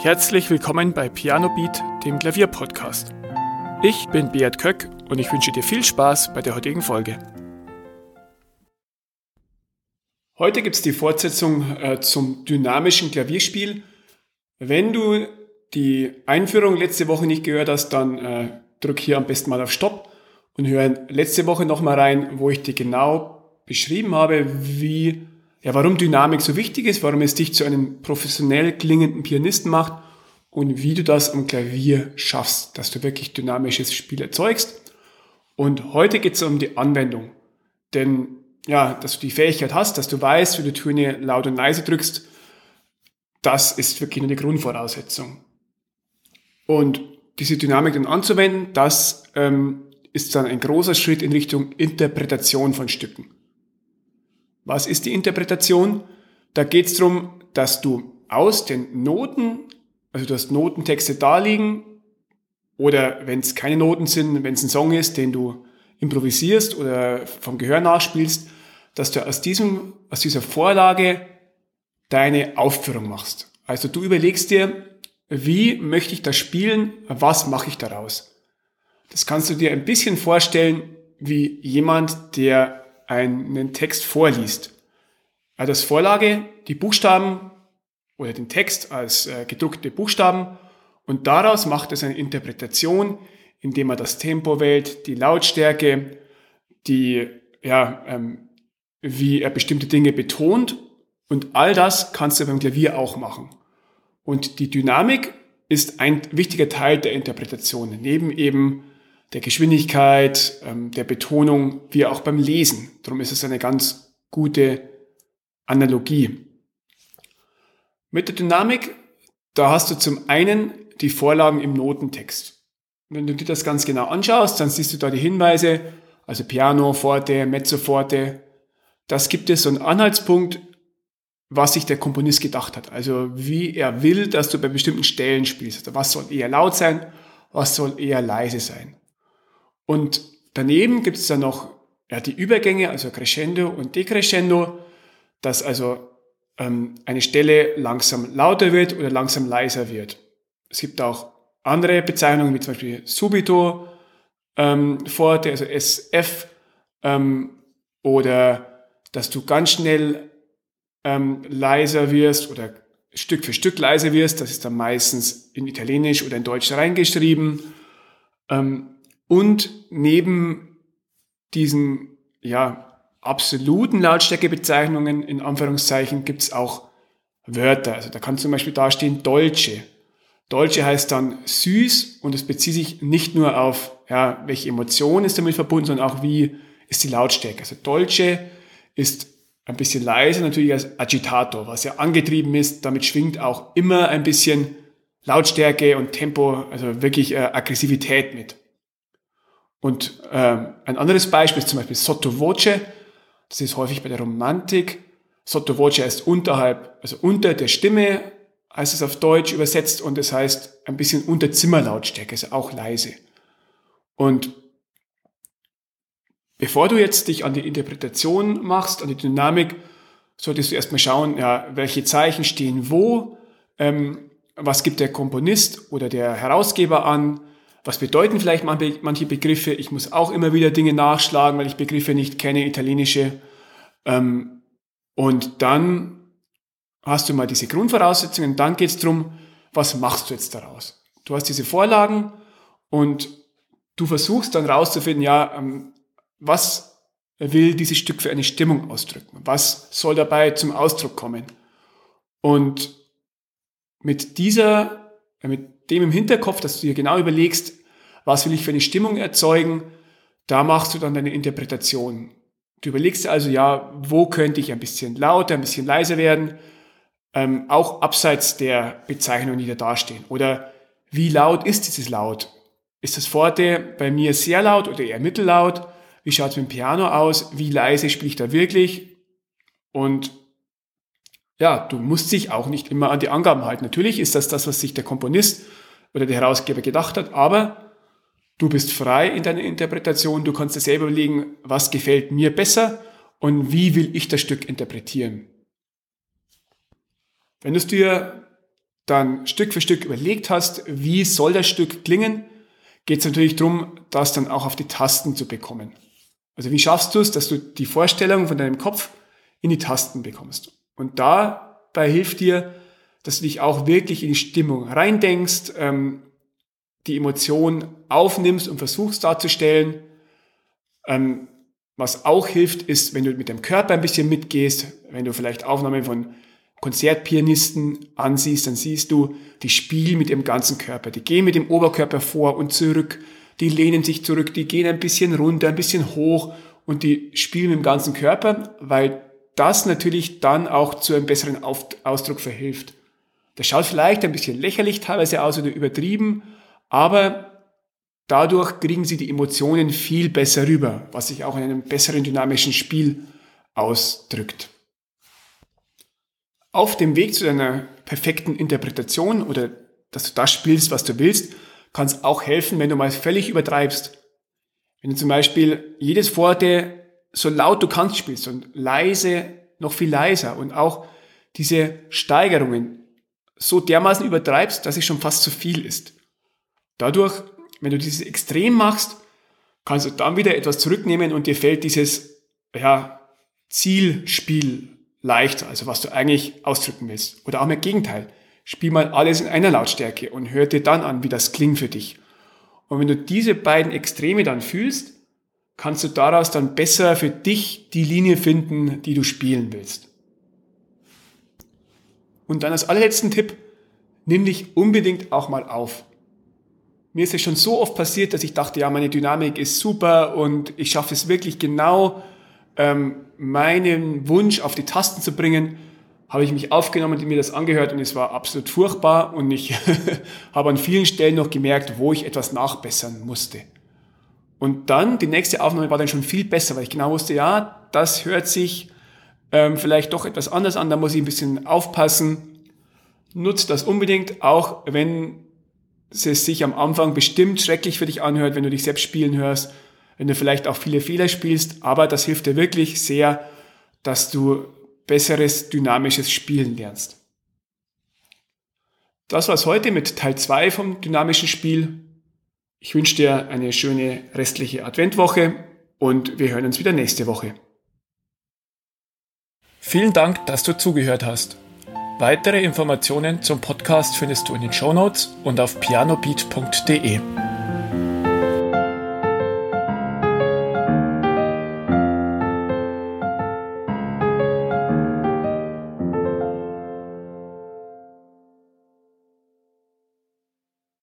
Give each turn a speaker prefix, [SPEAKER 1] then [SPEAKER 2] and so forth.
[SPEAKER 1] Herzlich willkommen bei Piano Beat, dem Klavierpodcast. Ich bin Beat Köck und ich wünsche dir viel Spaß bei der heutigen Folge. Heute gibt es die Fortsetzung äh, zum dynamischen Klavierspiel. Wenn du die Einführung letzte Woche nicht gehört hast, dann äh, drück hier am besten mal auf Stopp und hör letzte Woche nochmal rein, wo ich dir genau beschrieben habe, wie ja, warum Dynamik so wichtig ist, warum es dich zu einem professionell klingenden Pianisten macht und wie du das am Klavier schaffst, dass du wirklich dynamisches Spiel erzeugst. Und heute geht es um die Anwendung. Denn ja, dass du die Fähigkeit hast, dass du weißt, wie du Töne laut und leise drückst, das ist wirklich eine Grundvoraussetzung. Und diese Dynamik dann anzuwenden, das ähm, ist dann ein großer Schritt in Richtung Interpretation von Stücken. Was ist die Interpretation? Da geht es darum, dass du aus den Noten, also du hast Notentexte da liegen, oder wenn es keine Noten sind, wenn es ein Song ist, den du improvisierst oder vom Gehör nachspielst, dass du aus, diesem, aus dieser Vorlage deine Aufführung machst. Also du überlegst dir, wie möchte ich das spielen, was mache ich daraus. Das kannst du dir ein bisschen vorstellen wie jemand, der einen Text vorliest. Er hat als Vorlage die Buchstaben oder den Text als äh, gedruckte Buchstaben und daraus macht er seine Interpretation, indem er das Tempo wählt, die Lautstärke, die, ja, ähm, wie er bestimmte Dinge betont und all das kannst du beim Klavier auch machen. Und die Dynamik ist ein wichtiger Teil der Interpretation, neben eben der Geschwindigkeit, ähm, der Betonung, wie auch beim Lesen. Darum ist es eine ganz gute Analogie. Mit der Dynamik, da hast du zum einen die Vorlagen im Notentext. Wenn du dir das ganz genau anschaust, dann siehst du da die Hinweise, also Piano, Forte, Mezzo Forte. Das gibt es so einen Anhaltspunkt, was sich der Komponist gedacht hat. Also wie er will, dass du bei bestimmten Stellen spielst. Also was soll eher laut sein, was soll eher leise sein. Und daneben gibt es dann noch ja, die Übergänge, also Crescendo und Decrescendo, dass also ähm, eine Stelle langsam lauter wird oder langsam leiser wird. Es gibt auch andere Bezeichnungen, wie zum Beispiel Subito ähm, Forte, also SF, ähm, oder dass du ganz schnell ähm, leiser wirst oder Stück für Stück leiser wirst. Das ist dann meistens in Italienisch oder in Deutsch reingeschrieben. Ähm, und neben diesen ja, absoluten Lautstärkebezeichnungen in Anführungszeichen gibt es auch Wörter. Also da kann zum Beispiel dastehen Dolce. Dolce heißt dann süß und es bezieht sich nicht nur auf, ja, welche Emotion ist damit verbunden, sondern auch wie ist die Lautstärke. Also Dolce ist ein bisschen leise natürlich als Agitator, was ja angetrieben ist. Damit schwingt auch immer ein bisschen Lautstärke und Tempo, also wirklich äh, Aggressivität mit. Und ähm, ein anderes Beispiel ist zum Beispiel Sottovoce. Das ist häufig bei der Romantik. Sottovoce heißt unterhalb, also unter der Stimme, heißt es auf Deutsch übersetzt und das heißt ein bisschen unter Zimmerlautstärke, also auch leise. Und bevor du jetzt dich an die Interpretation machst, an die Dynamik, solltest du erstmal schauen, ja, welche Zeichen stehen wo, ähm, was gibt der Komponist oder der Herausgeber an, was bedeuten vielleicht manche Begriffe? Ich muss auch immer wieder Dinge nachschlagen, weil ich Begriffe nicht kenne, italienische. Ähm, und dann hast du mal diese Grundvoraussetzungen. Dann geht es darum, was machst du jetzt daraus? Du hast diese Vorlagen und du versuchst dann rauszufinden, ja, ähm, was will dieses Stück für eine Stimmung ausdrücken? Was soll dabei zum Ausdruck kommen? Und mit dieser, mit dem im Hinterkopf, dass du dir genau überlegst, was will ich für eine Stimmung erzeugen, da machst du dann deine Interpretation. Du überlegst dir also, ja, wo könnte ich ein bisschen lauter, ein bisschen leiser werden, ähm, auch abseits der Bezeichnungen, die da dastehen. Oder wie laut ist dieses Laut? Ist das Forte bei mir sehr laut oder eher mittellaut? Wie schaut es mit dem Piano aus? Wie leise spiele ich da wirklich? Und ja, du musst dich auch nicht immer an die Angaben halten. Natürlich ist das das, was sich der Komponist oder der Herausgeber gedacht hat, aber du bist frei in deiner Interpretation, du kannst dir selber überlegen, was gefällt mir besser und wie will ich das Stück interpretieren. Wenn du es dir dann Stück für Stück überlegt hast, wie soll das Stück klingen, geht es natürlich darum, das dann auch auf die Tasten zu bekommen. Also wie schaffst du es, dass du die Vorstellung von deinem Kopf in die Tasten bekommst? Und dabei hilft dir, dass du dich auch wirklich in die Stimmung reindenkst, ähm, die Emotion aufnimmst und versuchst darzustellen. Ähm, was auch hilft, ist, wenn du mit dem Körper ein bisschen mitgehst, wenn du vielleicht Aufnahmen von Konzertpianisten ansiehst, dann siehst du, die spielen mit ihrem ganzen Körper. Die gehen mit dem Oberkörper vor und zurück, die lehnen sich zurück, die gehen ein bisschen runter, ein bisschen hoch und die spielen mit dem ganzen Körper, weil das natürlich dann auch zu einem besseren Ausdruck verhilft. Das schaut vielleicht ein bisschen lächerlich teilweise aus oder übertrieben, aber dadurch kriegen sie die Emotionen viel besser rüber, was sich auch in einem besseren dynamischen Spiel ausdrückt auf dem Weg zu deiner perfekten Interpretation oder dass du das spielst, was du willst, kann es auch helfen, wenn du mal völlig übertreibst. Wenn du zum Beispiel jedes Worte so laut du kannst spielst und leise noch viel leiser und auch diese Steigerungen so dermaßen übertreibst, dass es schon fast zu viel ist. Dadurch, wenn du dieses Extrem machst, kannst du dann wieder etwas zurücknehmen und dir fällt dieses ja, Zielspiel leichter, also was du eigentlich ausdrücken willst. Oder auch im Gegenteil. Spiel mal alles in einer Lautstärke und hör dir dann an, wie das klingt für dich. Und wenn du diese beiden Extreme dann fühlst, kannst du daraus dann besser für dich die Linie finden, die du spielen willst. Und dann als allerletzten Tipp, nimm dich unbedingt auch mal auf. Mir ist es schon so oft passiert, dass ich dachte, ja, meine Dynamik ist super und ich schaffe es wirklich genau ähm, meinen Wunsch auf die Tasten zu bringen, habe ich mich aufgenommen und mir das angehört und es war absolut furchtbar und ich habe an vielen Stellen noch gemerkt, wo ich etwas nachbessern musste. Und dann, die nächste Aufnahme war dann schon viel besser, weil ich genau wusste, ja, das hört sich ähm, vielleicht doch etwas anders an, da muss ich ein bisschen aufpassen. Nutzt das unbedingt, auch wenn es sich am Anfang bestimmt schrecklich für dich anhört, wenn du dich selbst spielen hörst wenn du vielleicht auch viele Fehler spielst, aber das hilft dir wirklich sehr, dass du besseres dynamisches Spielen lernst. Das war's heute mit Teil 2 vom dynamischen Spiel. Ich wünsche dir eine schöne restliche Adventwoche und wir hören uns wieder nächste Woche. Vielen Dank, dass du zugehört hast. Weitere Informationen zum Podcast findest du in den Show Notes und auf pianobeat.de.